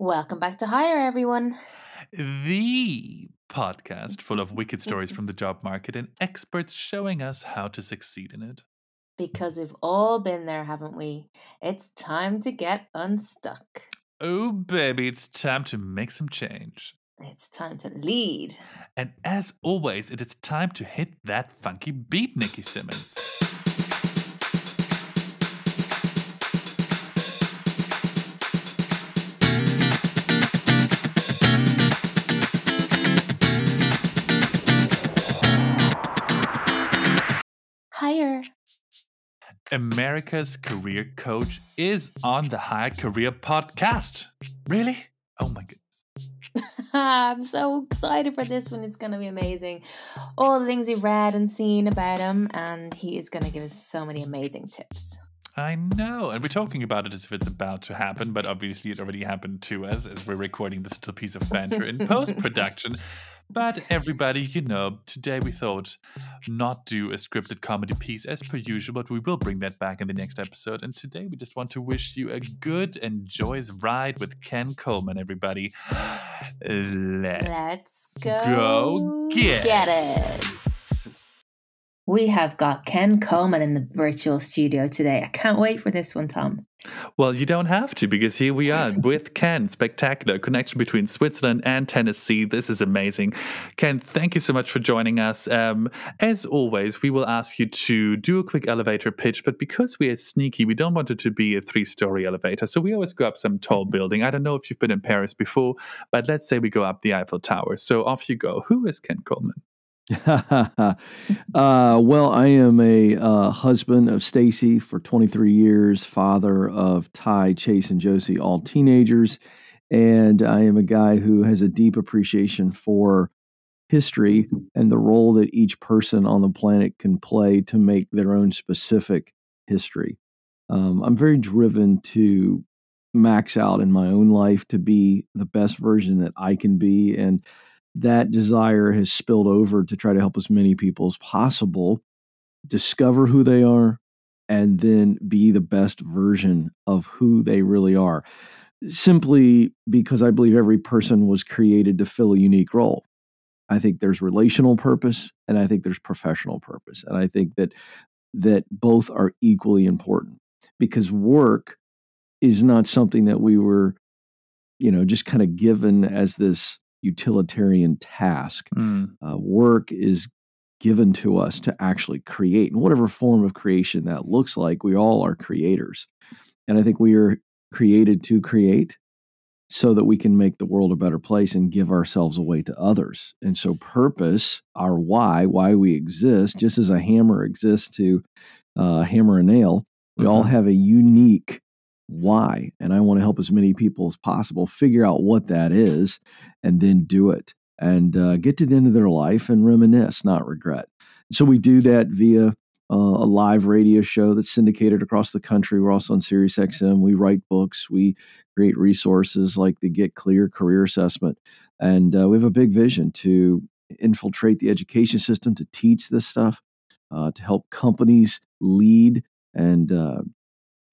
Welcome back to Hire, everyone. The podcast full of wicked stories from the job market and experts showing us how to succeed in it. Because we've all been there, haven't we? It's time to get unstuck. Oh, baby, it's time to make some change. It's time to lead. And as always, it is time to hit that funky beat, Nikki Simmons. America's Career Coach is on the Hire Career Podcast. Really? Oh my goodness. I'm so excited for this one. It's going to be amazing. All the things we've read and seen about him, and he is going to give us so many amazing tips. I know. And we're talking about it as if it's about to happen, but obviously it already happened to us as we're recording this little piece of banter in post production. But everybody, you know, today we thought not do a scripted comedy piece as per usual, but we will bring that back in the next episode. And today we just want to wish you a good and joyous ride with Ken Coleman, everybody. Let's, Let's go, go get, get it. We have got Ken Coleman in the virtual studio today. I can't wait for this one, Tom. Well, you don't have to because here we are with Ken. Spectacular connection between Switzerland and Tennessee. This is amazing. Ken, thank you so much for joining us. Um, as always, we will ask you to do a quick elevator pitch, but because we are sneaky, we don't want it to be a three story elevator. So we always go up some tall building. I don't know if you've been in Paris before, but let's say we go up the Eiffel Tower. So off you go. Who is Ken Coleman? uh, well, I am a uh, husband of Stacy for 23 years, father of Ty, Chase, and Josie, all teenagers, and I am a guy who has a deep appreciation for history and the role that each person on the planet can play to make their own specific history. Um, I'm very driven to max out in my own life to be the best version that I can be, and that desire has spilled over to try to help as many people as possible discover who they are and then be the best version of who they really are. Simply because I believe every person was created to fill a unique role. I think there's relational purpose and I think there's professional purpose. And I think that that both are equally important because work is not something that we were you know just kind of given as this utilitarian task. Mm. Uh, work is given to us to actually create, And whatever form of creation that looks like. We all are creators. And I think we are created to create so that we can make the world a better place and give ourselves away to others. And so, purpose, our why, why we exist, just as a hammer exists to uh, hammer a nail, we all Mhm. have a unique why. And I want to help as many people as possible figure out what that is and then do it and uh, get to the end of their life and reminisce, not regret. So we do that via uh, a live radio show that's syndicated across the country. We're also on Sirius XM. We write books. We create resources like the Get Clear Career Assessment. And uh, we have a big vision to infiltrate the education system, to teach this stuff, uh, to help companies lead and uh,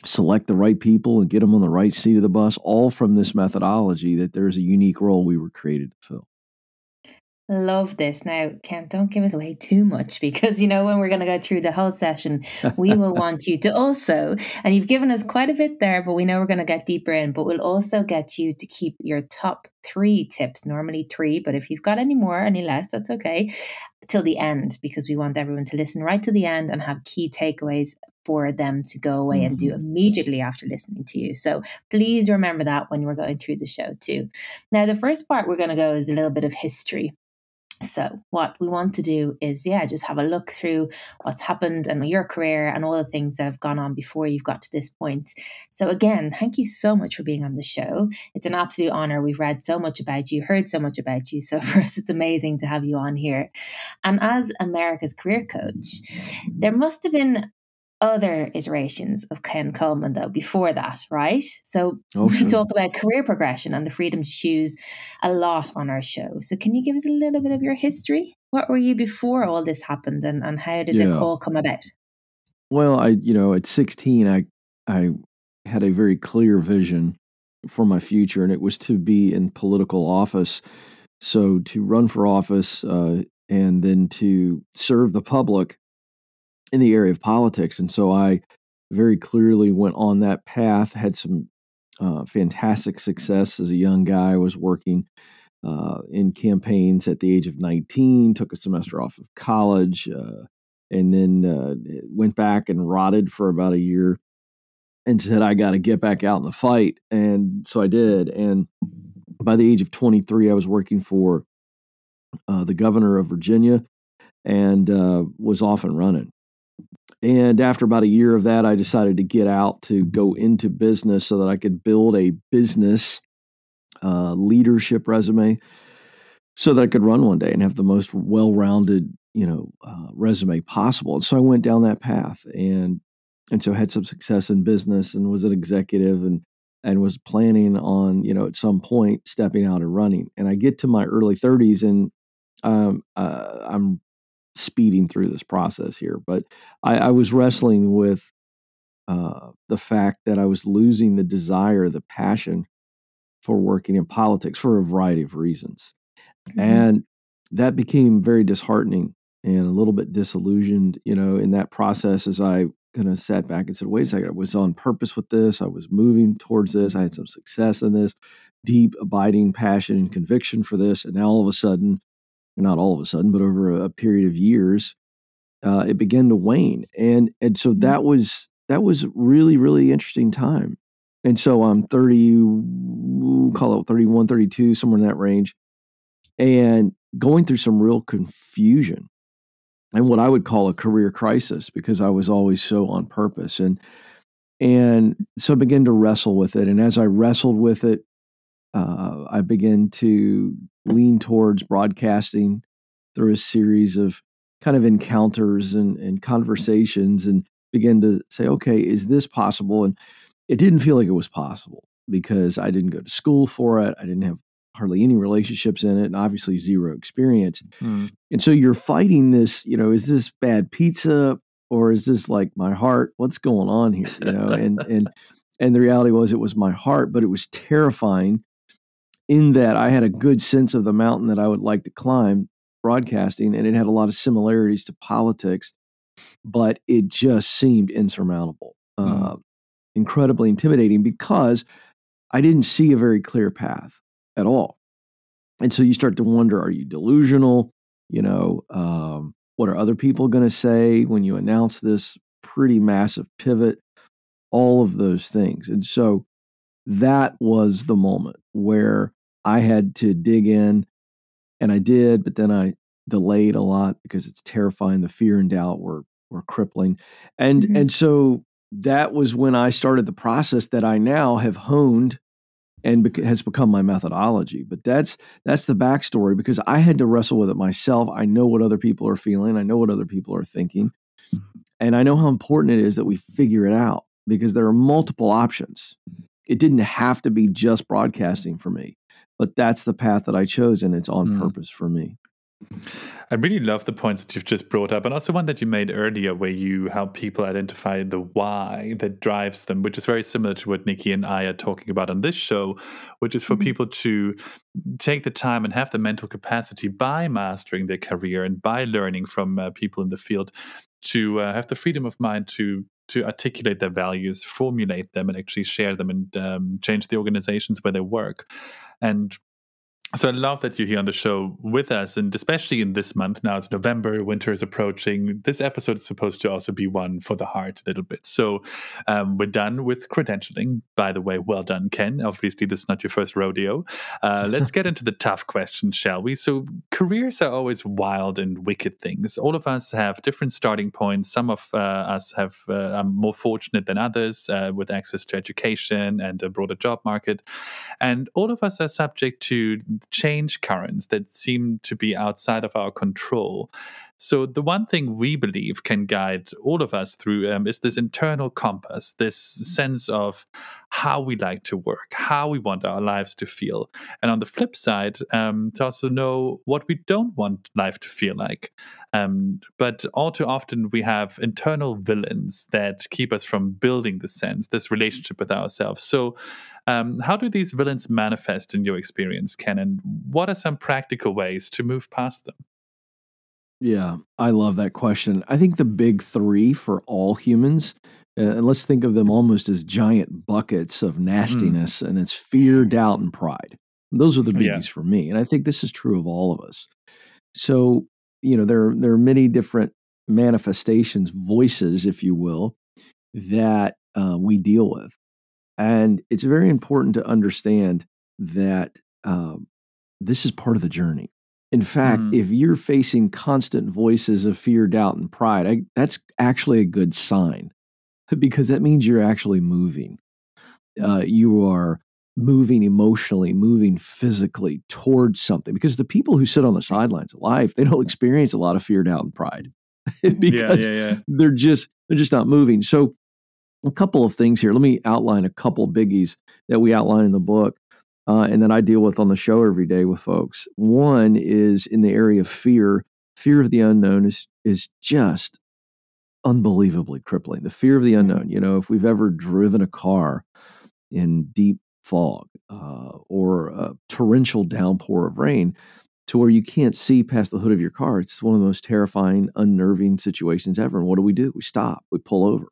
select the right people and get them on the right seat of the bus, all from this methodology that there's a unique role we were created to fill. Love this. Now, Ken, don't give us away too much because you know when we're going to go through the whole session, we will want you to also, and you've given us quite a bit there, but we know we're going to get deeper in, but we'll also get you to keep your top three tips, normally three, but if you've got any more, any less, that's okay, till the end because we want everyone to listen right to the end and have key takeaways for them to go away and do mm-hmm. immediately after listening to you. So please remember that when we're going through the show too. Now, the first part we're going to go is a little bit of history. So, what we want to do is, yeah, just have a look through what's happened and your career and all the things that have gone on before you've got to this point. So, again, thank you so much for being on the show. It's an absolute honor. We've read so much about you, heard so much about you. So, for us, it's amazing to have you on here. And as America's career coach, there must have been other iterations of Ken Coleman, though, before that, right? So Oh, we talk about career progression and the freedom to choose a lot on our show. So can you give us a little bit of your history? What were you before all this happened and, and how did it all come about? Well, I, you know, at 16, I, I had a very clear vision for my future, and it was to be in political office. So to run for office uh, and then to serve the public in the area of politics. And so I very clearly went on that path, had some uh, fantastic success as a young guy. I was working uh, in campaigns at the age of 19, took a semester off of college, uh, and then uh, went back and rotted for about a year and said, I got to get back out in the fight. And so I did. And by the age of 23, I was working for uh, the governor of Virginia and uh, was off and running. And after about a year of that, I decided to get out to go into business so that I could build a business uh, leadership resume so that I could run one day and have the most well rounded, you know, uh, resume possible. And so I went down that path and and so had some success in business and was an executive and and was planning on you know at some point stepping out and running. And I get to my early 30s and um, uh, I'm speeding through this process here, but I, I was wrestling with uh, the fact that I was losing the desire, the passion for working in politics for a variety of reasons. Mm-hmm. And that became very disheartening and a little bit disillusioned, you know, in that process as I kind of sat back and said, wait a second, I was on purpose with this. I was moving towards this. I had some success in this, deep, abiding passion and conviction for this. And now all of a sudden, not all of a sudden, but over a, a period of years, uh, it began to wane. And and so mm-hmm. that was that was really, really interesting time. And so I'm 30, call it 31, 32, somewhere in that range, and going through some real confusion and what I would call a career crisis because I was always so on purpose. And and so I began to wrestle with it. And as I wrestled with it, uh, I began to lean towards broadcasting through a series of kind of encounters and, and conversations and begin to say, okay, is this possible? And it didn't feel like it was possible because I didn't go to school for it. I didn't have hardly any relationships in it and obviously zero experience. Mm. And so you're fighting this, you know, is this bad pizza or is this like my heart? What's going on here? You know, and and and the reality was it was my heart, but it was terrifying in that I had a good sense of the mountain that I would like to climb broadcasting and it had a lot of similarities to politics, but it just seemed insurmountable. Mm. Uh, incredibly intimidating because I didn't see a very clear path at all. And so you start to wonder are you delusional? You know, um, what are other people going to say when you announce this pretty massive pivot? All of those things. And so that was the moment where I had to dig in, and I did, but then I delayed a lot because it's terrifying. The fear and doubt were were crippling, and mm-hmm. and so that was when I started the process that I now have honed and bec- has become my methodology. But that's that's the backstory because I had to wrestle with it myself. I know what other people are feeling. I know what other people are thinking, and I know how important it is that we figure it out because there are multiple options. It didn't have to be just broadcasting for me, but that's the path that I chose, and it's on mm. purpose for me. I really love the points that you've just brought up, and also one that you made earlier, where you help people identify the why that drives them, which is very similar to what Nikki and I are talking about on this show, which is for mm-hmm. people to take the time and have the mental capacity by mastering their career and by learning from uh, people in the field to uh, have the freedom of mind to to articulate their values, formulate them, and actually share them and um, change the organizations where they work. And so I love that you're here on the show with us, and especially in this month. Now it's November, winter is approaching. This episode is supposed to also be one for the heart a little bit. So um, we're done with credentialing. By the way, well done, Ken. Obviously, this is not your first rodeo. Uh, let's get into the tough questions, shall we? So careers are always wild and wicked things. All of us have different starting points. Some of uh, us have uh, are more fortunate than others uh, with access to education and a broader job market, and all of us are subject to change currents that seem to be outside of our control. So, the one thing we believe can guide all of us through um, is this internal compass, this sense of how we like to work, how we want our lives to feel. And on the flip side, um, to also know what we don't want life to feel like. Um, but all too often, we have internal villains that keep us from building this sense, this relationship with ourselves. So, um, how do these villains manifest in your experience, Ken? And what are some practical ways to move past them? Yeah, I love that question. I think the big three for all humans, uh, and let's think of them almost as giant buckets of mm. nastiness, mm. and it's fear, doubt, and pride. Those are the biggies yeah. for me, and I think this is true of all of us. So, you know, there there are many different manifestations, voices, if you will, that uh, we deal with. And it's very important to understand that um, this is part of the journey. In fact, mm. if you're facing constant voices of fear, doubt, and pride, I, that's actually a good sign because that means you're actually moving. Uh, you are moving emotionally, moving physically towards something. Because the people who sit on the sidelines of life, they don't experience a lot of fear, doubt, and pride because yeah, yeah, yeah. they're just they're just not moving. So a couple of things here. Let me outline a couple biggies that we outline in the book uh, and that I deal with on the show every day with folks. One is in the area of fear. Fear of the unknown is is just unbelievably crippling. The fear of the unknown. You know, if we've ever driven a car in deep fog uh, or a torrential downpour of rain to where you can't see past the hood of your car, it's one of the most terrifying, unnerving situations ever. And what do we do? We stop. We pull over.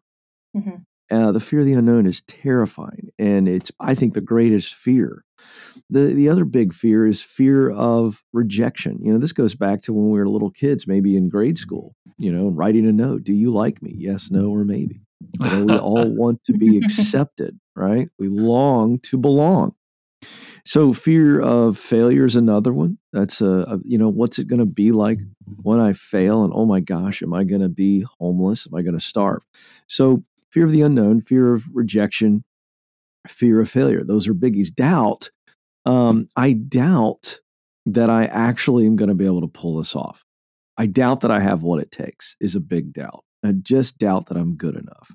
Mm-hmm. Uh, the fear of the unknown is terrifying, and it's I think the greatest fear. The the other big fear is fear of rejection. You know, this goes back to when we were little kids, maybe in grade school. You know, writing a note: Do you like me? Yes, no, or maybe. You know, we all want to be accepted, right? We long to belong. So fear of failure is another one. That's a, a you know what's it going to be like when I fail? And oh my gosh, am I going to be homeless? Am I going to starve? So fear of the unknown, fear of rejection, fear of failure. Those are biggies. Doubt. Um, I doubt that I actually am going to be able to pull this off. I doubt that I have what it takes, is a big doubt. I just doubt that I'm good enough.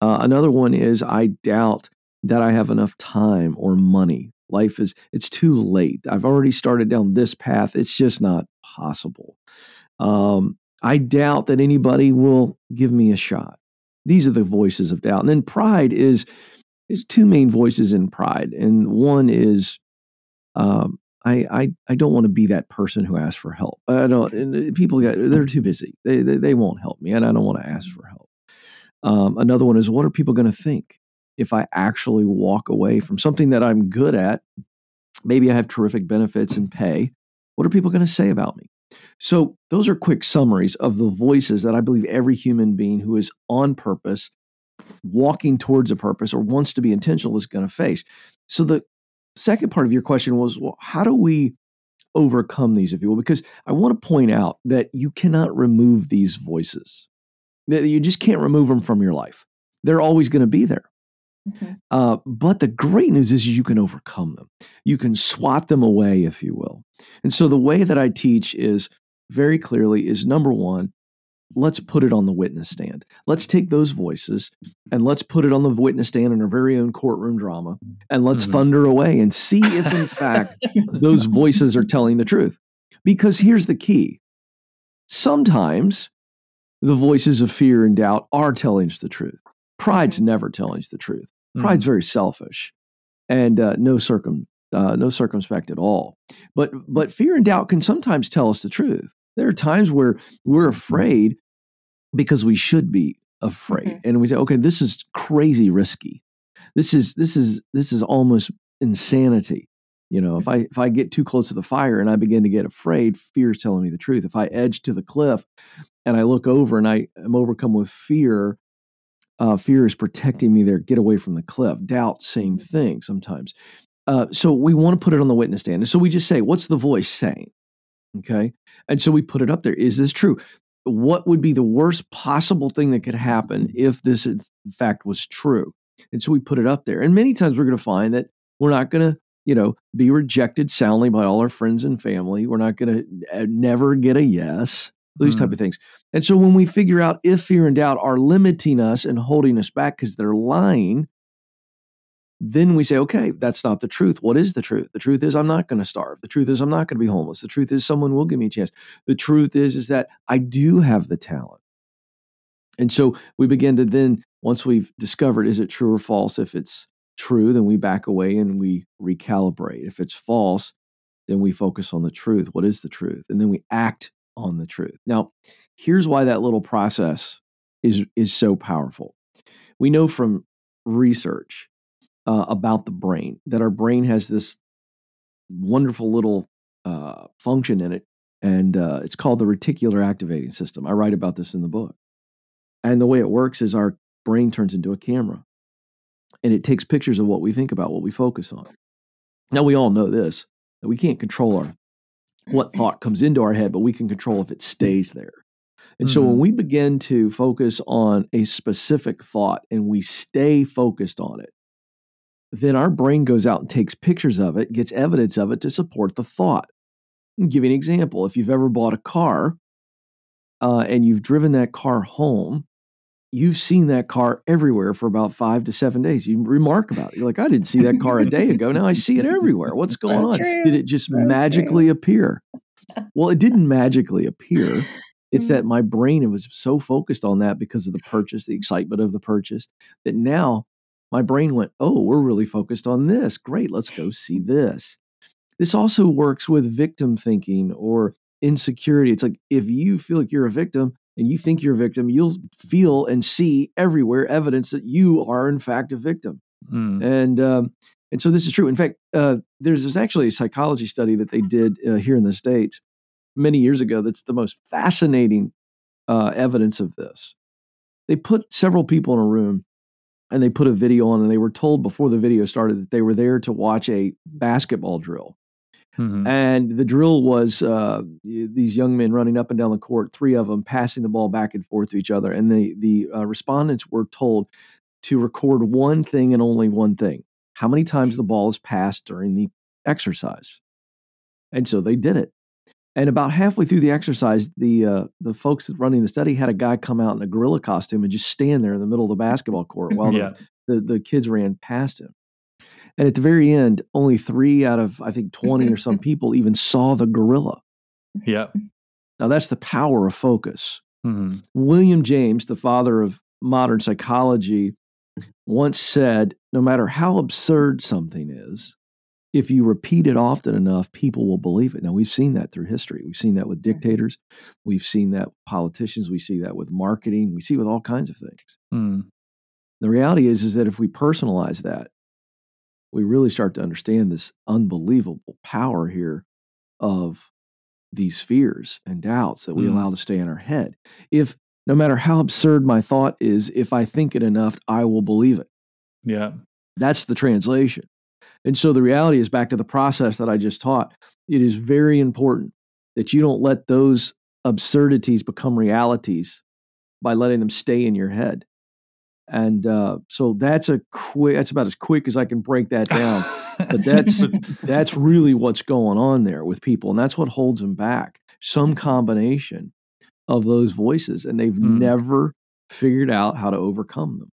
Uh, another one is I doubt that I have enough time or money. Life is, it's too late. I've already started down this path. It's just not possible. Um, I doubt that anybody will give me a shot. These are the voices of doubt. And then pride is is two main voices in pride, and one is um, I, I I don't want to be that person who asks for help. I don't. Uh, people get they're too busy. They, they they won't help me, and I don't want to ask for help. Um, another one is what are people going to think if I actually walk away from something that I'm good at? Maybe I have terrific benefits and pay. What are people going to say about me? So, those are quick summaries of the voices that I believe every human being who is on purpose, walking towards a purpose, or wants to be intentional is going to face. So, the second part of your question was well, how do we overcome these, if you will? Because I want to point out that you cannot remove these voices, that you just can't remove them from your life. They're always going to be there. Mm-hmm. Uh, but the great news is you can overcome them. You can swat them away, if you will. And so the way that I teach is very clearly is number one, let's put it on the witness stand. Let's take those voices and let's put it on the witness stand in our very own courtroom drama and let's mm-hmm. thunder away and see if, in fact, those voices are telling the truth. Because here's the key sometimes the voices of fear and doubt are telling us the truth. Pride's mm-hmm. never telling us the truth. Pride's mm-hmm. very selfish and uh, no circum uh, no circumspect at all. But but fear and doubt can sometimes tell us the truth. There are times where we're afraid because we should be afraid, mm-hmm. and we say, "Okay, this is crazy risky. This is this is this is almost insanity." You know, if I if I get too close to the fire and I begin to get afraid, fear is telling me the truth. If I edge to the cliff and I look over and I am overcome with fear, uh, fear is protecting me there. Get away from the cliff. Doubt, same thing sometimes. Uh, so we want to put it on the witness stand. And so we just say, what's the voice saying? Okay. And so we put it up there. Is this true? What would be the worst possible thing that could happen if this, in fact, was true? And so we put it up there. And many times we're going to find that we're not going to, you know, be rejected soundly by all our friends and family. We're not going to uh, never get a yes. These Mm. type of things. And so when we figure out if fear and doubt are limiting us and holding us back because they're lying, then we say, okay, that's not the truth. What is the truth? The truth is I'm not going to starve. The truth is I'm not going to be homeless. The truth is someone will give me a chance. The truth is is that I do have the talent. And so we begin to then once we've discovered is it true or false, if it's true, then we back away and we recalibrate. If it's false, then we focus on the truth. What is the truth? And then we act on the truth. Now, here's why that little process is is so powerful. We know from research uh, about the brain that our brain has this wonderful little uh, function in it, and uh, it's called the reticular activating system. I write about this in the book. And the way it works is our brain turns into a camera, and it takes pictures of what we think about, what we focus on. Now we all know this that we can't control our what thought comes into our head, but we can control if it stays there. And so when Mhm. we begin to focus on a specific thought and we stay focused on it, then our brain goes out and takes pictures of it, gets evidence of it to support the thought. I'll give you an example. If you've ever bought a car uh, and you've driven that car home, you've seen that car everywhere for about five to seven days. You remark about it. You're like, I didn't see that car a day ago. Now I see it everywhere. What's going So on? true. Did it just So magically appear? Well, it didn't magically appear. It's that mm-hmm. my brain was so focused on that because of the purchase, the excitement of the purchase, that now my brain went, Oh, we're really focused on this. Great, let's go see this. This also works with victim thinking or insecurity. It's like if you feel like you're a victim and you think you're a victim, you'll feel and see everywhere evidence that you are, in fact, a victim. Mm. And um, and so this is true. In fact, uh, there's, there's actually a psychology study that they did uh, here in the states many years ago. That's the most fascinating uh, evidence of this. They put several people in a room, and they put a video on, and they were told before the video started that they were there to watch a basketball drill. Mhm. And the drill was uh, these young men running up and down the court, three of them passing the ball back and forth to each other. And the the uh, respondents were told to record one thing and only one thing: how many times the ball is passed during the exercise. And so they did it. And about halfway through the exercise, the uh, the folks that running the study had a guy come out in a gorilla costume and just stand there in the middle of the basketball court while yeah. the, the, the kids ran past him. And at the very end, only three out of I think twenty or some people even saw the gorilla. Yeah. Now that's the power of focus. Mhm. William James, the father of modern psychology, once said, no matter how absurd something is, if you repeat it often enough, people will believe it. Now, we've seen that through history. We've seen that with dictators. We've seen that with politicians. We see that with marketing. We see it with all kinds of things. Mm. The reality is, is that if we personalize that, we really start to understand this unbelievable power here of these fears and doubts that we Mm. allow to stay in our head. If no matter how absurd my thought is, if I think it enough, I will believe it. Yeah. That's the translation. And so the reality is back to the process that I just taught. It is very important that you don't let those absurdities become realities by letting them stay in your head. And uh, so that's a quick. That's about as quick as I can break that down. But that's that's really what's going on there with people, and that's what holds them back. Some combination of those voices, and they've Hmm. never figured out how to overcome them.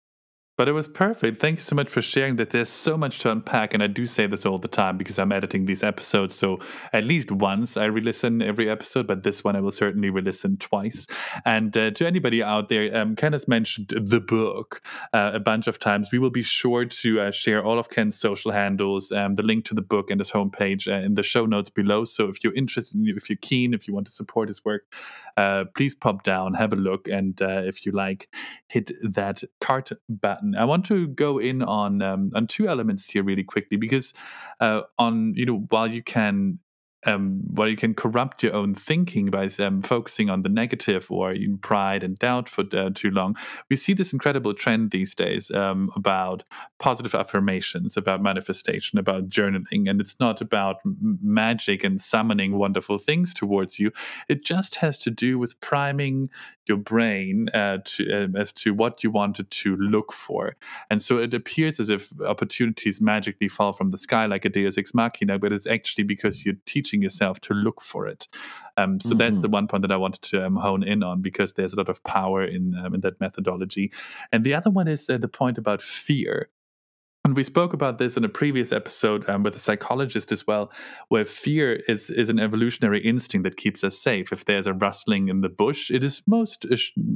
But it was perfect. Thank you so much for sharing that. There's so much to unpack. And I do say this all the time because I'm editing these episodes. So at least once I re listen every episode, but this one I will certainly re listen twice. And uh, to anybody out there, um, Ken has mentioned the book uh, a bunch of times. We will be sure to uh, share all of Ken's social handles, um, the link to the book and his homepage uh, in the show notes below. So if you're interested, if you're keen, if you want to support his work, uh, please pop down, have a look. And uh, if you like, hit that cart button. I want to go in on um, on two elements here really quickly because uh, on you know while you can um, while you can corrupt your own thinking by um, focusing on the negative or in pride and doubt for uh, too long, we see this incredible trend these days um, about positive affirmations, about manifestation, about journaling, and it's not about magic and summoning wonderful things towards you. It just has to do with priming your brain uh, to, uh, as to what you wanted to look for. And so it appears as if opportunities magically fall from the sky like a Deus Ex Machina, but it's actually because you're teaching yourself to look for it. Um, so mm-hmm. that's the one point that I wanted to um, hone in on because there's a lot of power in um, in that methodology. And the other one is uh, the point about fear. And we spoke about this in a previous episode um, with a psychologist as well, where fear is, is an evolutionary instinct that keeps us safe. If there's a rustling in the bush, it is most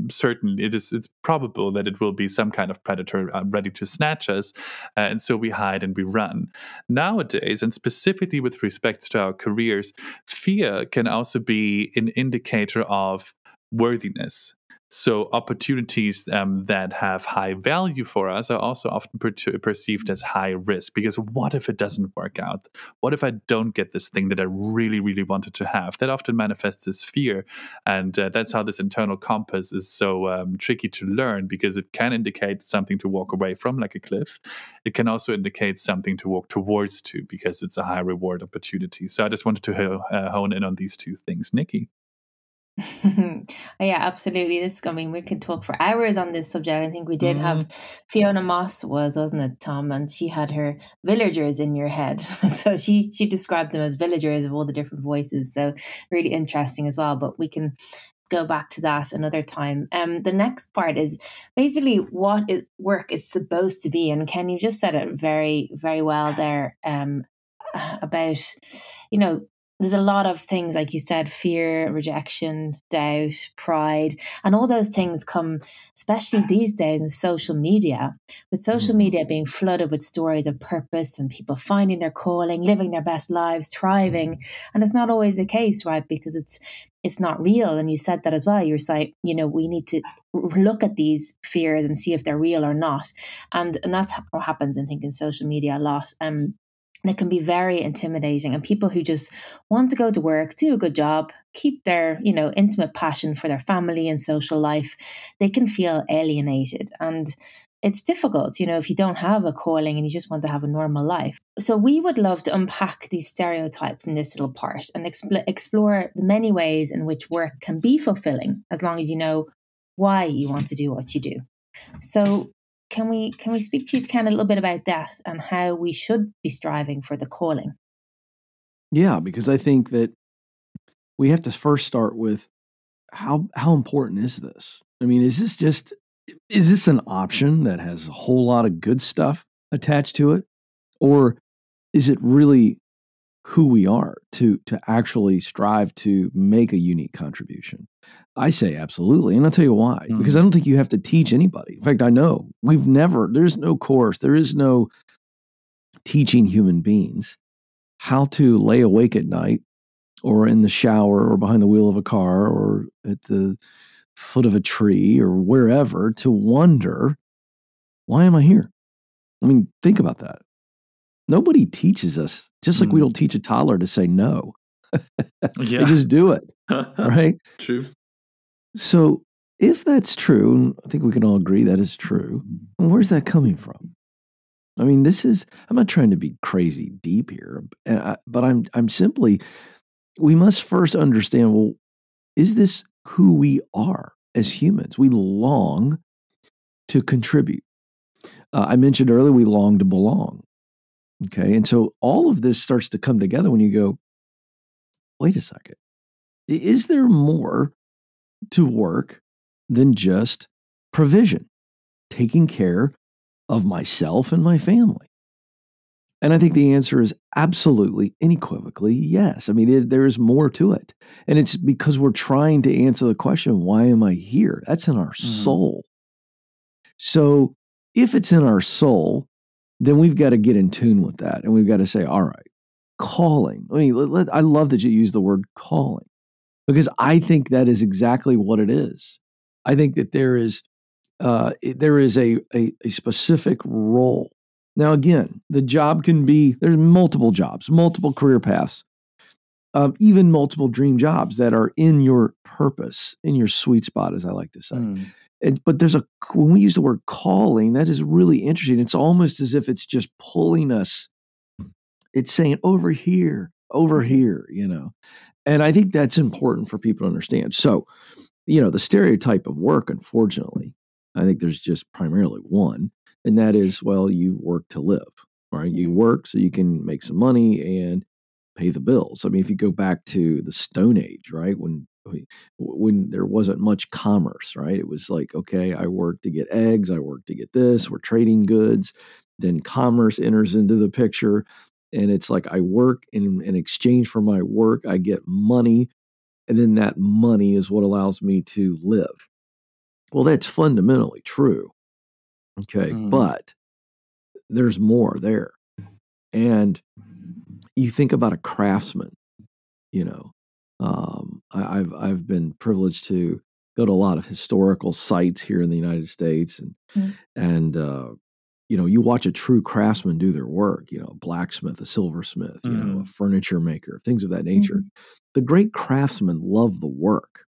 certain, it is it's probable that it will be some kind of predator uh, ready to snatch us. Uh, and so we hide and we run. Nowadays, and specifically with respect to our careers, fear can also be an indicator of worthiness so opportunities um, that have high value for us are also often per- perceived as high risk because what if it doesn't work out? What if I don't get this thing that I really, really wanted to have? That often manifests as fear, and uh, that's how this internal compass is so um, tricky to learn because it can indicate something to walk away from, like a cliff. It can also indicate something to walk towards to because it's a high reward opportunity. So I just wanted to ho- uh, hone in on these two things, Nikki. Oh, yeah, absolutely. This, I mean, we could talk for hours on this subject. I think we did have mm-hmm. Fiona Moss was, wasn't it, Tom? And she had her villagers in your head. so she she described them as villagers of all the different voices. So really interesting as well. But we can go back to that another time. Um, the next part is basically what it, work is supposed to be, and Ken, you just said it very, very well there. Um, about you know there's a lot of things like you said fear rejection doubt pride and all those things come especially these days in social media. With social mm-hmm. media being flooded with stories of purpose and people finding their calling living their best lives thriving. And it's not always the case right? Because it's it's not real. And you said that as well. You were saying you know we need to look at these fears and see if they're real or not. And and that's what happens i think in social media a lot. Um that can be very intimidating and people who just want to go to work do a good job keep their you know intimate passion for their family and social life they can feel alienated. And it's difficult you know if you don't have a calling and you just want to have a normal life. So we would love to unpack these stereotypes in this little part and expl- explore the many ways in which work can be fulfilling as long as you know why you want to do what you do. So can we can we speak to you Ken a little bit about that and how we should be striving for the calling? Yeah, because I think that we have to first start with how how important is this? I mean, is this just is this an option that has a whole lot of good stuff attached to it or is it really who we are to to actually strive to make a unique contribution. I say absolutely and i'll tell you why mm-hmm. because i don't think you have to teach anybody. In fact i know. We've never there's no course there is no teaching human beings how to lay awake at night or in the shower or behind the wheel of a car or at the foot of a tree or wherever to wonder why am i here? I mean think about that nobody teaches us, just like mm. we don't teach a toddler to say no. yeah. They just do it. right? True. So if that's true, I think we can all agree that is true, where's that coming from? I mean, this is, I'm not trying to be crazy deep here, I, but I'm, I'm simply, we must first understand well, is this who we are as humans? We long to contribute. Uh, I mentioned earlier, we long to belong. Okay. And so all of this starts to come together when you go, wait a second. Is there more to work than just provision, taking care of myself and my family? And I think the answer is absolutely, unequivocally yes. I mean, it, there is more to it. And it's because we're trying to answer the question, why am I here? That's in our mm-hmm. soul. So if it's in our soul, then we've got to get in tune with that. And we've got to say, all right, calling. I mean, let, let, I love that you use the word calling because I think that is exactly what it is. I think that there is uh, there is a, a, a specific role. Now, again, the job can be there's multiple jobs, multiple career paths, um, even multiple dream jobs that are in your purpose, in your sweet spot, as I like to say. Mm. And, but there's a when we use the word calling, that is really interesting. It's almost as if it's just pulling us. It's saying over here, over mm-hmm. here, you know. And I think that's important for people to understand. So, you know, the stereotype of work, unfortunately, I think there's just primarily one, and that is, well, you work to live, right? You work so you can make some money and pay the bills. I mean, if you go back to the Stone Age, right, when when there wasn't much commerce, right? It was like, okay, I work to get eggs, I work to get this, we're trading goods. Then commerce enters into the picture. And it's like I work in, in exchange for my work, I get money. And then that money is what allows me to live. Well, that's fundamentally true. Okay. Mm. But there's more there. And you think about a craftsman, you know, um, I, have I've been privileged to go to a lot of historical sites here in the United States, and mm. and uh, you know, you watch a true craftsman do their work. You know, a blacksmith, a silversmith, you mm. know, a mm. furniture maker, things of that nature. Mm-hmm. The great craftsmen love the work.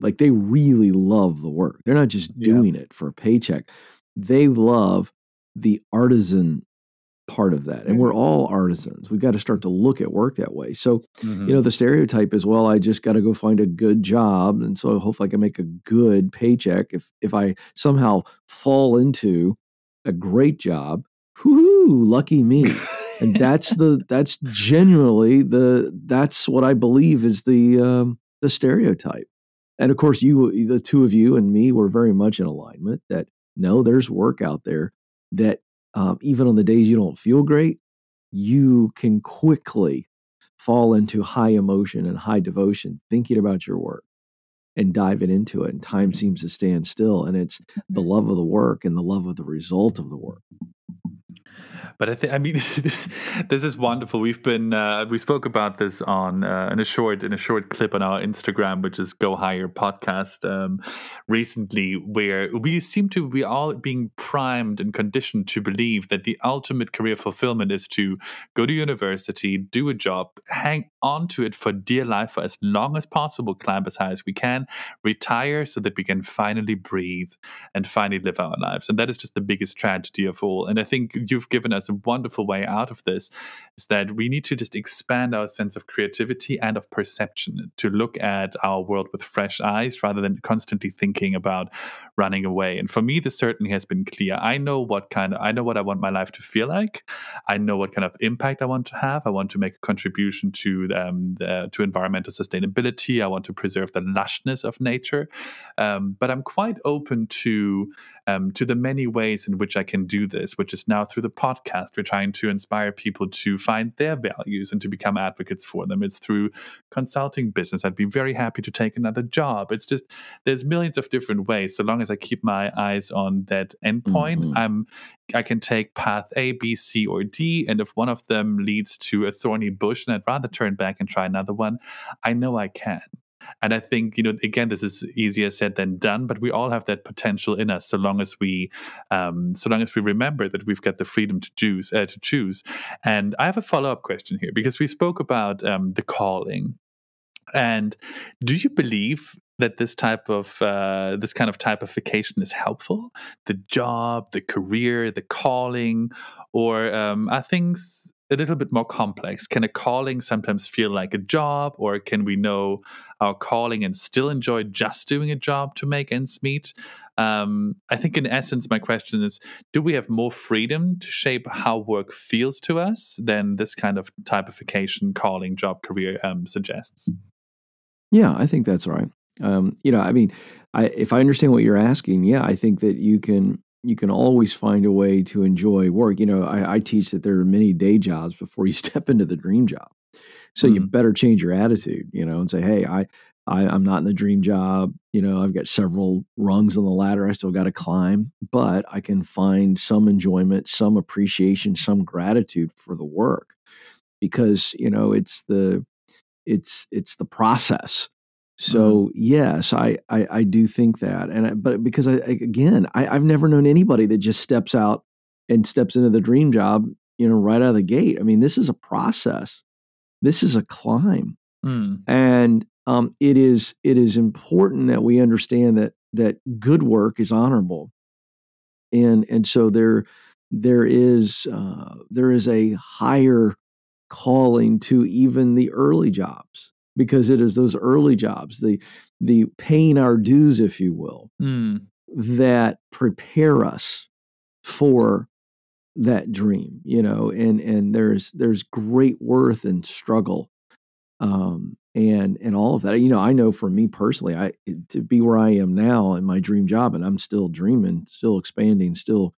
Like they really love the work. They're not just doing yeah. it for a paycheck. They love the artisan part of that. And we're all artisans. We've got to start to look at work that way. So, mm-hmm. you know, the stereotype is, well, I just got to go find a good job. And so hopefully I can make a good paycheck. If if I somehow fall into a great job, whoo, lucky me. and that's the that's generally the that's what I believe is the um, the stereotype. And of course, you, the two of you and me, were very much in alignment that no, there's work out there that um, even on the days you don't feel great, you can quickly fall into high emotion and high devotion thinking about your work and diving into it. And time seems to stand still. And it's the mm-hmm. love of the work and the love of the result of the work. But I think I mean this is wonderful. We've been uh, we spoke about this on uh, in a short in a short clip on our Instagram, which is Go Higher podcast um, recently, where we seem to be all being primed and conditioned to believe that the ultimate career fulfillment is to go to university, do a job, hang on to it for dear life for as long as possible, climb as high as we can, retire so that we can finally breathe and finally live our lives. And that is just the biggest tragedy of all. And I think you've given us a wonderful way out of this is that we need to just expand our sense of creativity and of perception to look at our world with fresh eyes rather than constantly thinking about running away. And for me, this certainly has been clear. I know what kind of, I know what I want my life to feel like. I know what kind of impact I want to have. I want to make a contribution to um, the, to environmental sustainability. I want to preserve the lushness of nature. Um, but I'm quite open to um, to the many ways in which I can do this, which is now through the podcast. We're trying to inspire people to find their values and to become advocates for them. It's through consulting business. I'd be very happy to take another job. It's just there's millions of different ways. So long as I keep my eyes on that endpoint, mm-hmm. I'm I can take path A, B, C, or D, and if one of them leads to a thorny bush and I'd rather turn back and try another one, I know I can. And I think, you know, again, this is easier said than done, but we all have that potential in us so long as we, um, so long as we remember that we've got the freedom to choose, uh, to choose. And I have a follow up question here because we spoke about um, the calling. And do you believe that this type of uh, this kind of typification is helpful? The job, the career, the calling, or um, are things a little bit more complex. Can a calling sometimes feel like a job, or can we know our calling and still enjoy just doing a job to make ends meet? Um, I think, in essence, my question is do we have more freedom to shape how work feels to us than this kind of typification, calling, job, career um, suggests? Yeah, I think that's right. Um, you know, I mean, I, if I understand what you're asking, yeah, I think that you can you can always find a way to enjoy work. You know, I, I, teach that there are many day jobs before you step into the dream job. So mm-hmm. you better change your attitude, you know, and say, hey, I, I I'm not in the dream job. You know, I've got several rungs on the ladder I still got to climb, but I can find some enjoyment, some appreciation, some gratitude for the work because you know it's the it's it's the process. So mm-hmm. yes, I, I, I do think that, and I, but because I again I, I've never known anybody that just steps out and steps into the dream job, you know, right out of the gate. I mean, this is a process. This is a climb, mm. and um, it is it is important that we understand that that good work is honorable, and and so there there is uh, there is a higher calling to even the early jobs because it is those early jobs, the the paying our dues, if you will, Mm. that prepare us for that dream. You know, and and there's there's great worth and struggle, um, and and all of that. You know, I know for me personally, I to be where I am now in my dream job, and I'm still dreaming, still expanding, still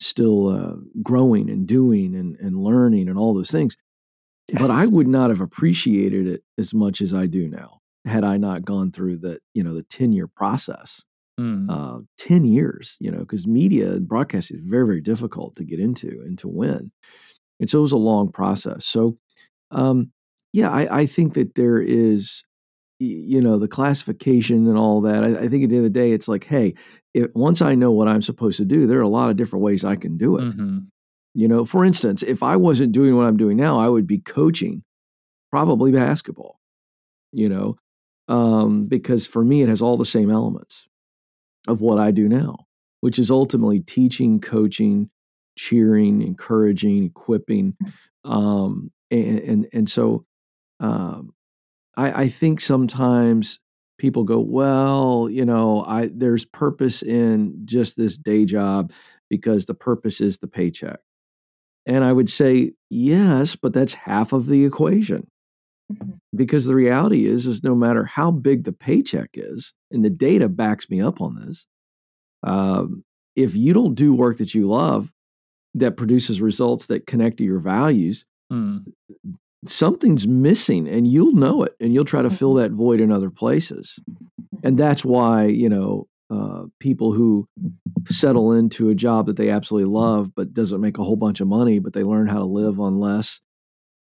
still uh, growing and doing and and learning and all those things. But I would not have appreciated it as much as I do now had I not gone through the you know the ten year process. Mm. Uh, ten years, you know, because media and broadcasting is very very difficult to get into and to win, and so it was a long process. So, um, yeah, I, I think that there is, you know, the classification and all that. I, I think at the end of the day, it's like, hey, if, once I know what I'm supposed to do, there are a lot of different ways I can do it. Mhm. You know, for instance, if I wasn't doing what I'm doing now, I would be coaching probably basketball, you know, um, because for me, it has all the same elements of what I do now, which is ultimately teaching, coaching, cheering, encouraging, equipping. Um, and, and, and so um, I, I think sometimes people go, well, you know, I there's purpose in just this day job because the purpose is the paycheck. And I would say, yes, but that's half of the equation. Mhm. Because the reality is, is no matter how big the paycheck is, and the data backs me up on this, um, if you don't do work that you love that produces results that connect to your values, Mm. something's missing and you'll know it and you'll try to fill that void in other places. And that's why, you know, uh, people who settle into a job that they absolutely love but doesn't make a whole bunch of money, but they learn how to live on less,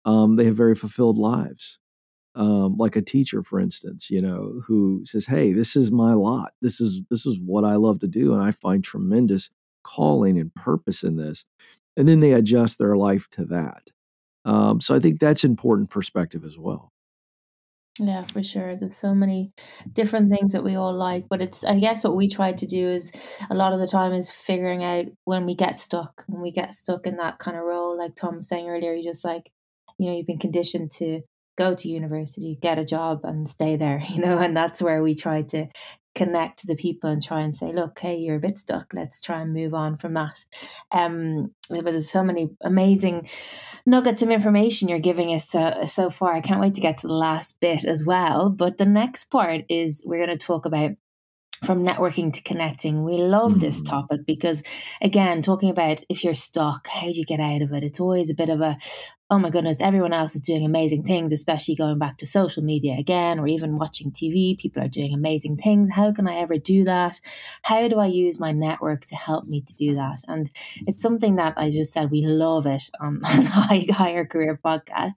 um, they have very fulfilled lives. Um, like a teacher, for instance, you know, who says, "Hey, this is my lot. This is this is what I love to do, and I find tremendous calling and purpose in this." And then they adjust their life to that. Um, so I think that's important perspective as well. Yeah, for sure. There's so many different things that we all like, but it's I guess what we try to do is a lot of the time is figuring out when we get stuck, when we get stuck in that kind of role, like Tom was saying earlier, you just like, you know, you've been conditioned to go to university, get a job and stay there, you know, and that's where we try to connect to the people and try and say, look, hey, you're a bit stuck. Let's try and move on from that. Um, but there's so many amazing nuggets of information you're giving us so, so far. I can't wait to get to the last bit as well. But the next part is we're going to talk about from networking to connecting. We love this Mhm. topic because, again, talking about if you're stuck, how do you get out of it? It's always a bit of a, oh my goodness, everyone else is doing amazing things, especially going back to social media again, or even watching TV. People are doing amazing things. How can I ever do that? How do I use my network to help me to do that? And it's something that I just said we love it on, High Higher Career Podcast.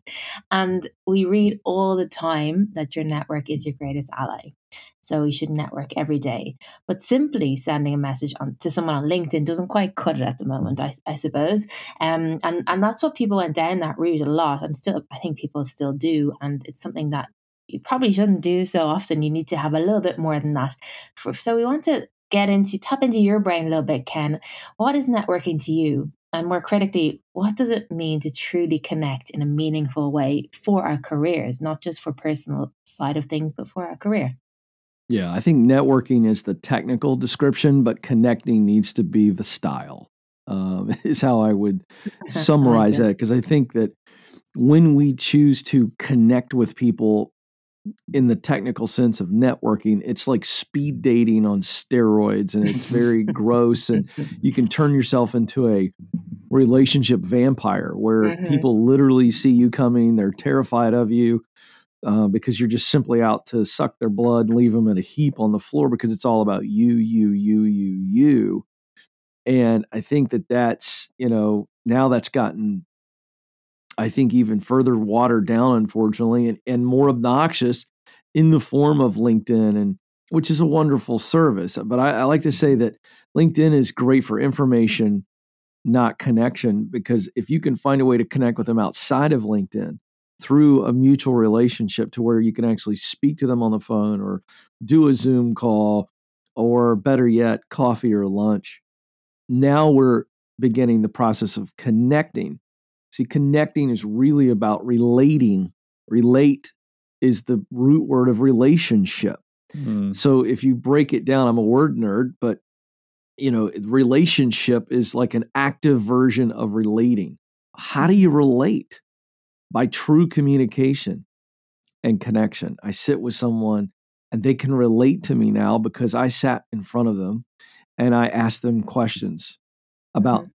And we read all the time that your network is your greatest ally. So you should network every day. But simply sending a message on to someone on LinkedIn doesn't quite cut it at the moment, I, I suppose. Um, and and that's what people went down that route a lot, and still I think people still do. And it's something that you probably shouldn't do so often. You need to have a little bit more than that. So we want to get into tap into your brain a little bit, Ken. What is networking to you? And more critically, what does it mean to truly connect in a meaningful way for our careers, not just for personal side of things, but for our career? Yeah, I think networking is the technical description, but connecting needs to be the style. Um, is how I would summarize that because I think that when we choose to connect with people in the technical sense of networking, it's like speed dating on steroids, and it's very gross, and you can turn yourself into a relationship vampire where Mhm. people literally see you coming, they're terrified of you uh, because you're just simply out to suck their blood and leave them in a heap on the floor because it's all about you, you, you, you, you. And I think that that's, you know, now that's gotten, I think, even further watered down, unfortunately, and, and more obnoxious in the form of LinkedIn, and which is a wonderful service. But I, I like to say that LinkedIn is great for information, not connection, because if you can find a way to connect with them outside of LinkedIn, through a mutual relationship to where you can actually speak to them on the phone or do a Zoom call or better yet, coffee or lunch. Now we're beginning the process of connecting. See, connecting is really about relating, relate is the root word of relationship. Mm. So if you break it down, I'm a word nerd, but you know, relationship is like an active version of relating. How do you relate? By true communication and connection. I sit with someone and they can relate to me now because I sat in front of them and I asked them questions about mm-hmm.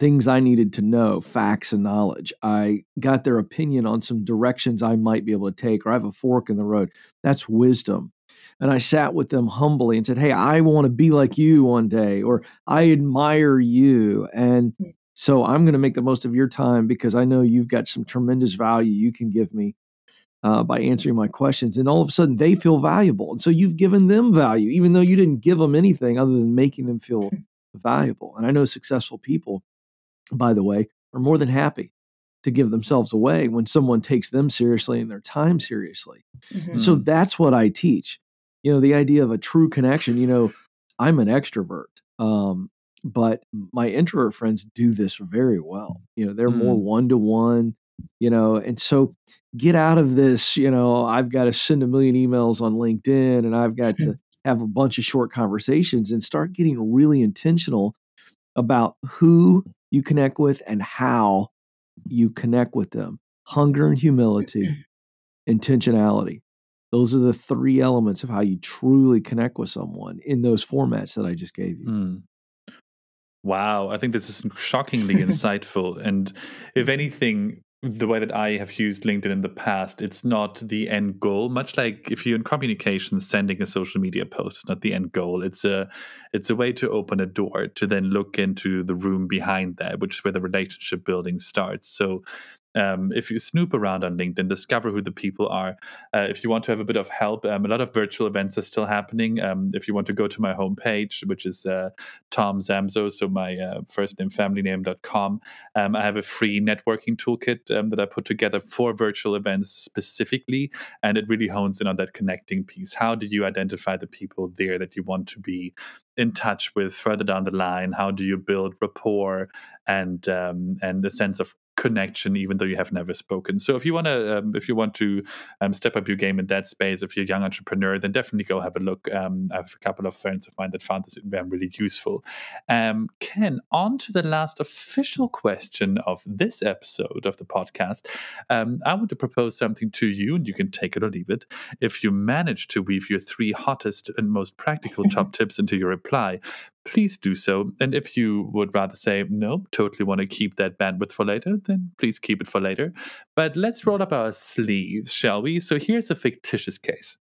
things I needed to know, facts and knowledge. I got their opinion on some directions I might be able to take, or I have a fork in the road. That's wisdom. And I sat with them humbly and said, Hey, I want to be like you one day, or I admire you. And mm. so I'm going to make the most of your time because I know you've got some tremendous value you can give me uh, by answering my questions. And all of a sudden, they feel valuable. And so you've given them value, even though you didn't give them anything other than making them feel hmm. valuable. And I know successful people, by the way, are more than happy to give themselves away when someone takes them seriously and their time seriously. Mm-hmm. So that's what I teach. You know, the idea of a true connection. You know, I'm an extrovert, um, but my introvert friends do this very well. You know, they're mm. more one to one, you know, and so get out of this, you know, I've got to send a million emails on LinkedIn and I've got to have a bunch of short conversations and start getting really intentional about who you connect with and how you connect with them. Hunger and humility, intentionality. Those are the three elements of how you truly connect with someone in those formats that I just gave you. Mm. Wow, I think this is shockingly insightful. And if anything, the way that I have used LinkedIn in the past, it's not the end goal. Much like if you're in communications, sending a social media post is not the end goal. It's a it's a way to open a door to then look into the room behind that, which is where the relationship building starts. So um, if you snoop around on LinkedIn, discover who the people are. Uh, if you want to have a bit of help, um, a lot of virtual events are still happening. Um, if you want to go to my homepage, which is uh, Tom Zamzow, so my uh, first name, family name.com, um, I have a free networking toolkit um, that I put together for virtual events specifically. And it really hones in on that connecting piece. How do you identify the people there that you want to be in touch with further down the line? How do you build rapport and um, and a sense of connection even though you have never spoken. So if you want to um, if you want to um, step up your game in that space if you're a young entrepreneur then definitely go have a look. Um, i have a couple of friends of mine that found this really useful. Um, ken on to the last official question of this episode of the podcast. Um, i want to propose something to you and you can take it or leave it. If you manage to weave your three hottest and most practical top tips into your reply please do so. And if you would rather say, no, totally want to keep that bandwidth for later, then please keep it for later. But let's roll up our sleeves, shall we? So here's a fictitious case.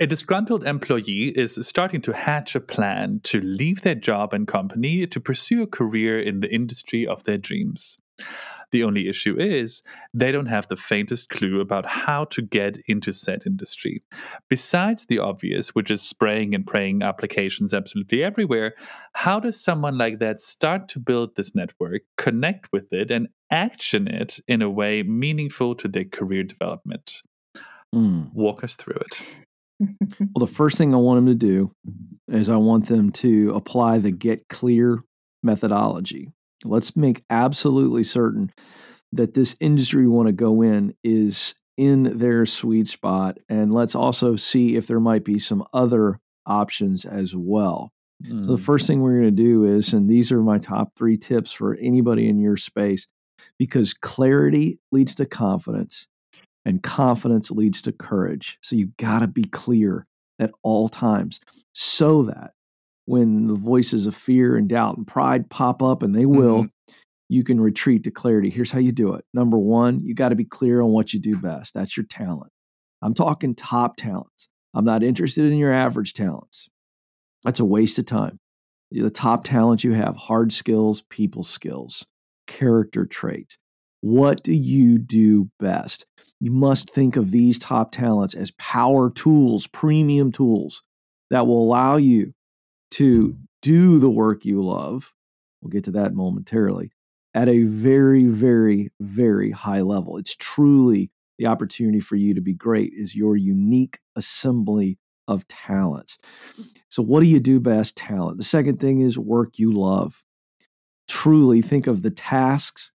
A disgruntled employee is starting to hatch a plan to leave their job and company to pursue a career in the industry of their dreams. The only issue is they don't have the faintest clue about how to get into said industry. Besides the obvious, which is spraying and praying applications absolutely everywhere, how does someone like that start to build this network, connect with it, and action it in a way meaningful to their career development? Mm. Walk us through it. well, the first thing I want them to do is I want them to apply the get clear methodology. Let's make absolutely certain that this industry we want to go in is in their sweet spot. And let's also see if there might be some other options as well. Mm. So, the mm. first thing we're going to do is, and these are my top three tips for anybody in your space, because clarity leads to confidence and confidence leads to courage. So, you've got to be clear at all times so that when the voices of fear and doubt and pride pop up, and they will, mm-hmm. you can retreat to clarity. Here's how you do it. Number one, you got to be clear on what you do best. That's your talent. I'm talking top talents. I'm not interested in your average talents. That's a waste of time. The top talents you have hard skills, people skills, character traits. What do you do best? You must think of these top talents as power tools, premium tools that will allow you to do the work you love. We'll get to that momentarily at a very, very, very high level. It's truly the opportunity for you to be great is your unique assembly of talents. So, what do you do best? Talent. The second thing is work you love. Truly think of the tasks,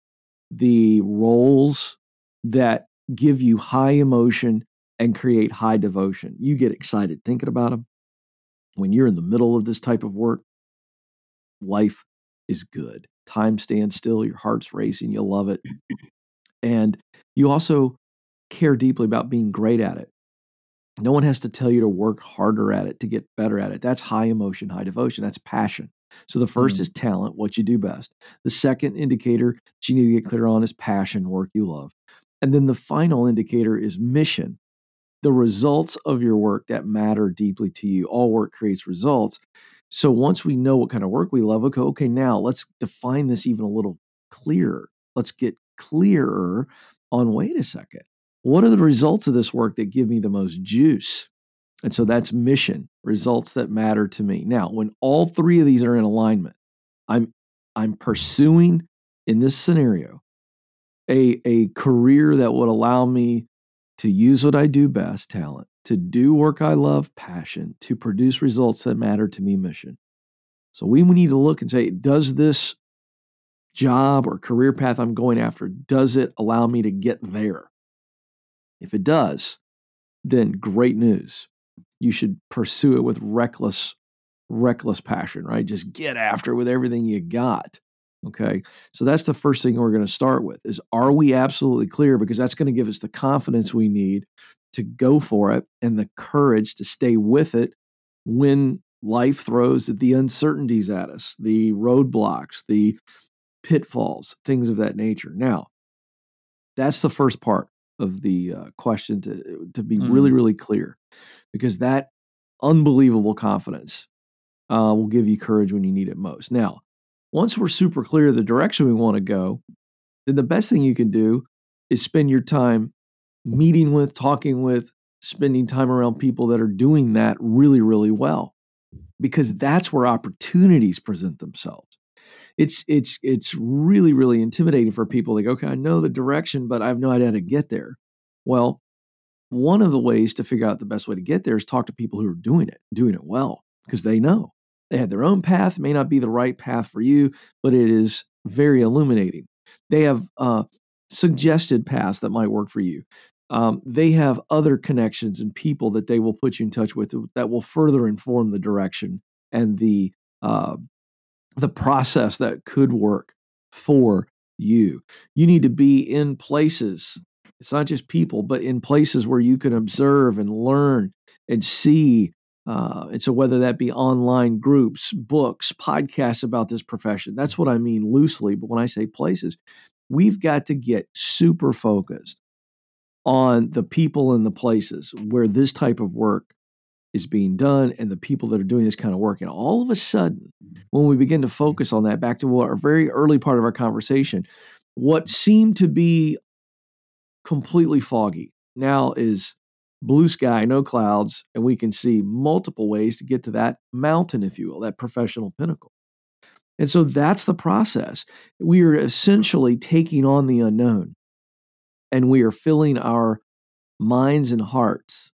the roles that give you high emotion and create high devotion. You get excited thinking about them. When you're in the middle of this type of work, life is good. Time stands still, your heart's racing, you love it. And you also care deeply about being great at it. No one has to tell you to work harder at it to get better at it. That's high emotion, high devotion. That's passion. So the 1st mm-hmm. is talent, what you do best. The second indicator that you need to get clear on is passion, work you love. And then the final indicator is mission, the results of your work that matter deeply to you. All work creates results. So once we know what kind of work we love, okay, okay, now let's define this even a little clearer. Let's get clearer on wait a second. What are the results of this work that give me the most juice? And so that's mission, results that matter to me. Now, when all three of these are in alignment, I'm I'm pursuing in this scenario a a career that would allow me to use what I do best, talent, to do work I love, passion, to produce results that matter to me, mission. So we need to look and say, does this job or career path I'm going after, does it allow me to get there? If it does, then great news. You should pursue it with reckless, reckless passion, right? Just get after it with everything you got. Okay. So that's the first thing we're going to start with is are we absolutely clear? Because that's going to give us the confidence we need to go for it and the courage to stay with it when life throws the uncertainties at us, the roadblocks, the pitfalls, things of that nature. Now, that's the first part of the uh, question to to be mm. really really clear because that unbelievable confidence uh, will give you courage when you need it most. Now, once we're super clear the direction we want to go, then the best thing you can do is spend your time meeting with, talking with, spending time around people that are doing that really, really well, because that's where opportunities present themselves. It's it's it's really really intimidating for people. Like, okay, I know the direction, but I have no idea how to get there. Well, one of the ways to figure out the best way to get there is talk to people who are doing it, doing it well, because they know. They have their own path, may not be the right path for you, but it is very illuminating. They have uh, suggested paths that might work for you. Um, they have other connections and people that they will put you in touch with that will further inform the direction and the uh, the process that could work for you. You need to be in places. It's not just people, but in places where you can observe and learn and see uh, and so, whether that be online groups, books, podcasts about this profession, that's what I mean loosely. But when I say places, we've got to get super focused on the people and the places where this type of work is being done and the people that are doing this kind of work. And all of a sudden, when we begin to focus on that, back to our very early part of our conversation, what seemed to be completely foggy now is blue sky, no clouds, and we can see multiple ways to get to that mountain, if you will, that professional pinnacle. And so that's the process. We are essentially taking on the unknown and we are filling our minds and hearts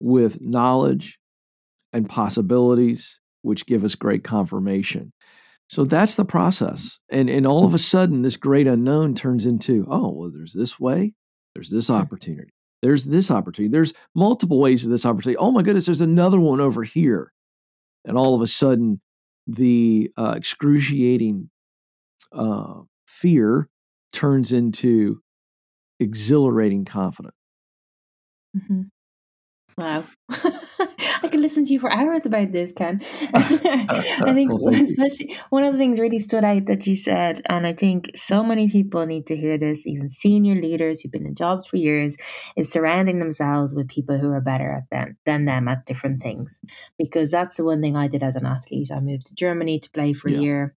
with knowledge and possibilities, which give us great confirmation. So that's the process. And, and all of a sudden, this great unknown turns into, oh, well, there's this way, there's this opportunity. There's this opportunity. There's multiple ways of this opportunity. Oh my goodness, there's another one over here. And all of a sudden, the uh, excruciating uh, fear turns into exhilarating confidence. Mm-hmm. Wow. I could listen to you for hours about this, Ken. I think well, especially one of the things really stood out that you said, and I think so many people need to hear this, even senior leaders who've been in jobs for years, is surrounding themselves with people who are better at them than them at different things. Because that's the one thing I did as an athlete. I moved to Germany to play for yeah. a year.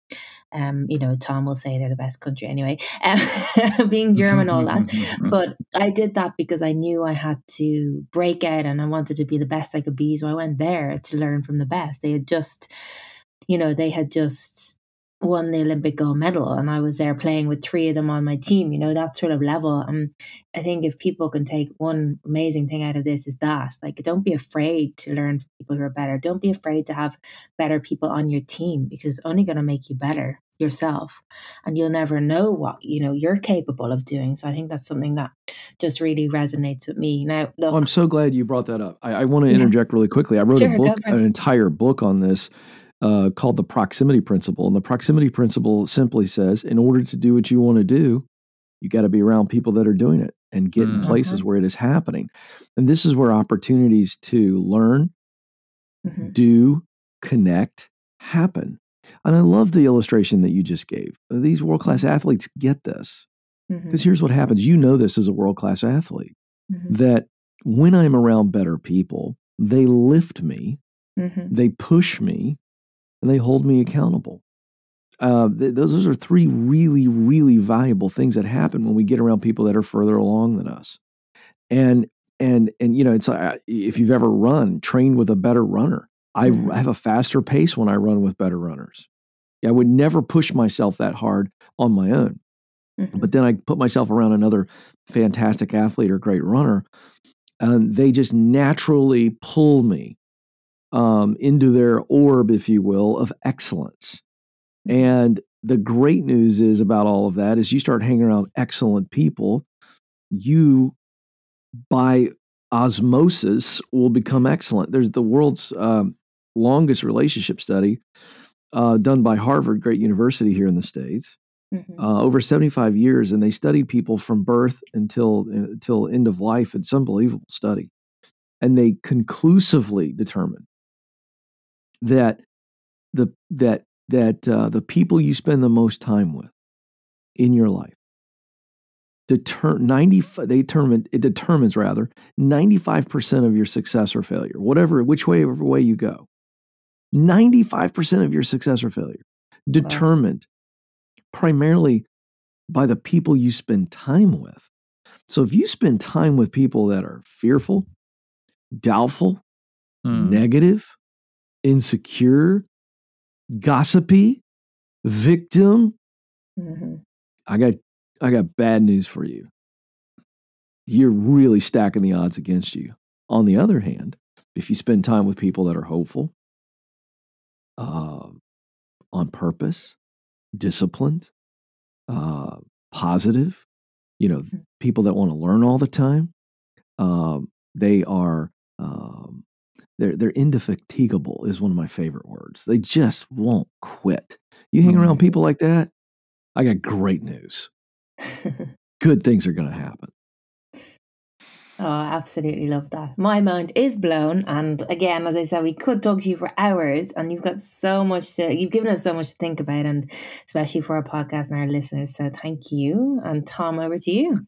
Um, you know, Tom will say they're the best country anyway, um, being German, all that. but I did that because I knew I had to break out and I wanted to be the best I could be. So I went there to learn from the best. They had just, you know, they had just won the Olympic gold medal and I was there playing with three of them on my team, you know, that sort of level. And I think if people can take one amazing thing out of this is that, like, don't be afraid to learn from people who are better. Don't be afraid to have better people on your team because it's only going to make you better yourself and you'll never know what you know you're capable of doing. So i think that's something that just really resonates with me. Now look, i'm so glad you brought that up. I, I want to interject really quickly. I wrote sure, a book an entire book on this uh, called the proximity principle. And the proximity principle simply says in order to do what you want to do, you got to be around people that are doing it and get mm-hmm. in places where it is happening. And this is where opportunities to learn, mm-hmm. do, connect happen. And I love the illustration that you just gave. These world class mm-hmm. athletes get this. Because mm-hmm. here's what happens you know this as a world class athlete mm-hmm. that when I'm around better people, they lift me, mm-hmm. they push me, and they hold me accountable. Uh, th- those are three really, really valuable things that happen when we get around people that are further along than us. And and and you know, it's uh, if you've ever run, trained with a better runner. I mm-hmm. have a faster pace when I run with better runners. I would never push myself that hard on my own. Mm-hmm. But then I put myself around another fantastic athlete or great runner, and they just naturally pull me um, into their orb, if you will, of excellence. Mm-hmm. And the great news is about all of that is you start hanging around excellent people, you by osmosis will become excellent. There's the world's um, longest relationship study uh, done by Harvard, great university here in the states, mm-hmm. uh, over 75 years, and they studied people from birth until until end of life. It's unbelievable study, and they conclusively determined that the that that uh, the people you spend the most time with in your life deter 90 they determine it determines rather 95% of your success or failure whatever which way way you go 95% of your success or failure determined wow. primarily by the people you spend time with so if you spend time with people that are fearful doubtful mm. negative insecure, gossipy, victim. Mm-hmm. I got I got bad news for you. You're really stacking the odds against you. On the other hand, if you spend time with people that are hopeful, uh, on purpose, disciplined, uh, positive, you know, mm-hmm. people that want to learn all the time, uh, they are um, they're they're indefatigable is one of my favorite words. They just won't quit. You hang around mm-hmm. people like that, I got great news. Good things are going to happen. Oh, I absolutely love that. My mind is blown. And again, as I said, we could talk to you for hours and you've got so much to, you've given us so much to think about and especially for our podcast and our listeners. So thank you. And Tom, over to you.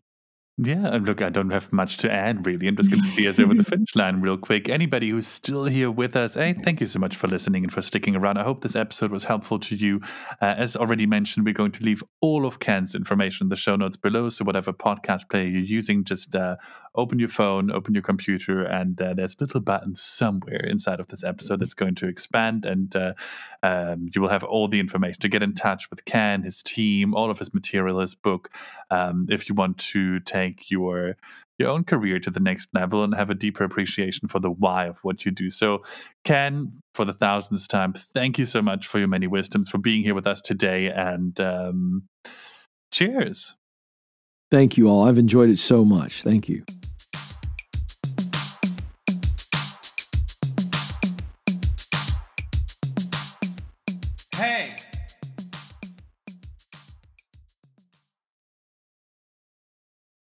Yeah, and look, I don't have much to add really. I'm just going to see us over the finish line real quick. Anybody who's still here with us, hey, thank you so much for listening and for sticking around. I hope this episode was helpful to you. Uh, as already mentioned, we're going to leave all of Ken's information in the show notes below. So whatever podcast player you're using, just uh, open your phone, open your computer, and uh, there's a little button somewhere inside of this episode that's going to expand, and uh, um, you will have all the information to get in touch with Ken, his team, all of his material, his book. Um, if you want to take your your own career to the next level and have a deeper appreciation for the why of what you do. So, Ken, for the thousandth time, thank you so much for your many wisdoms, for being here with us today, and um, cheers. Thank you all. I've enjoyed it so much. Thank you.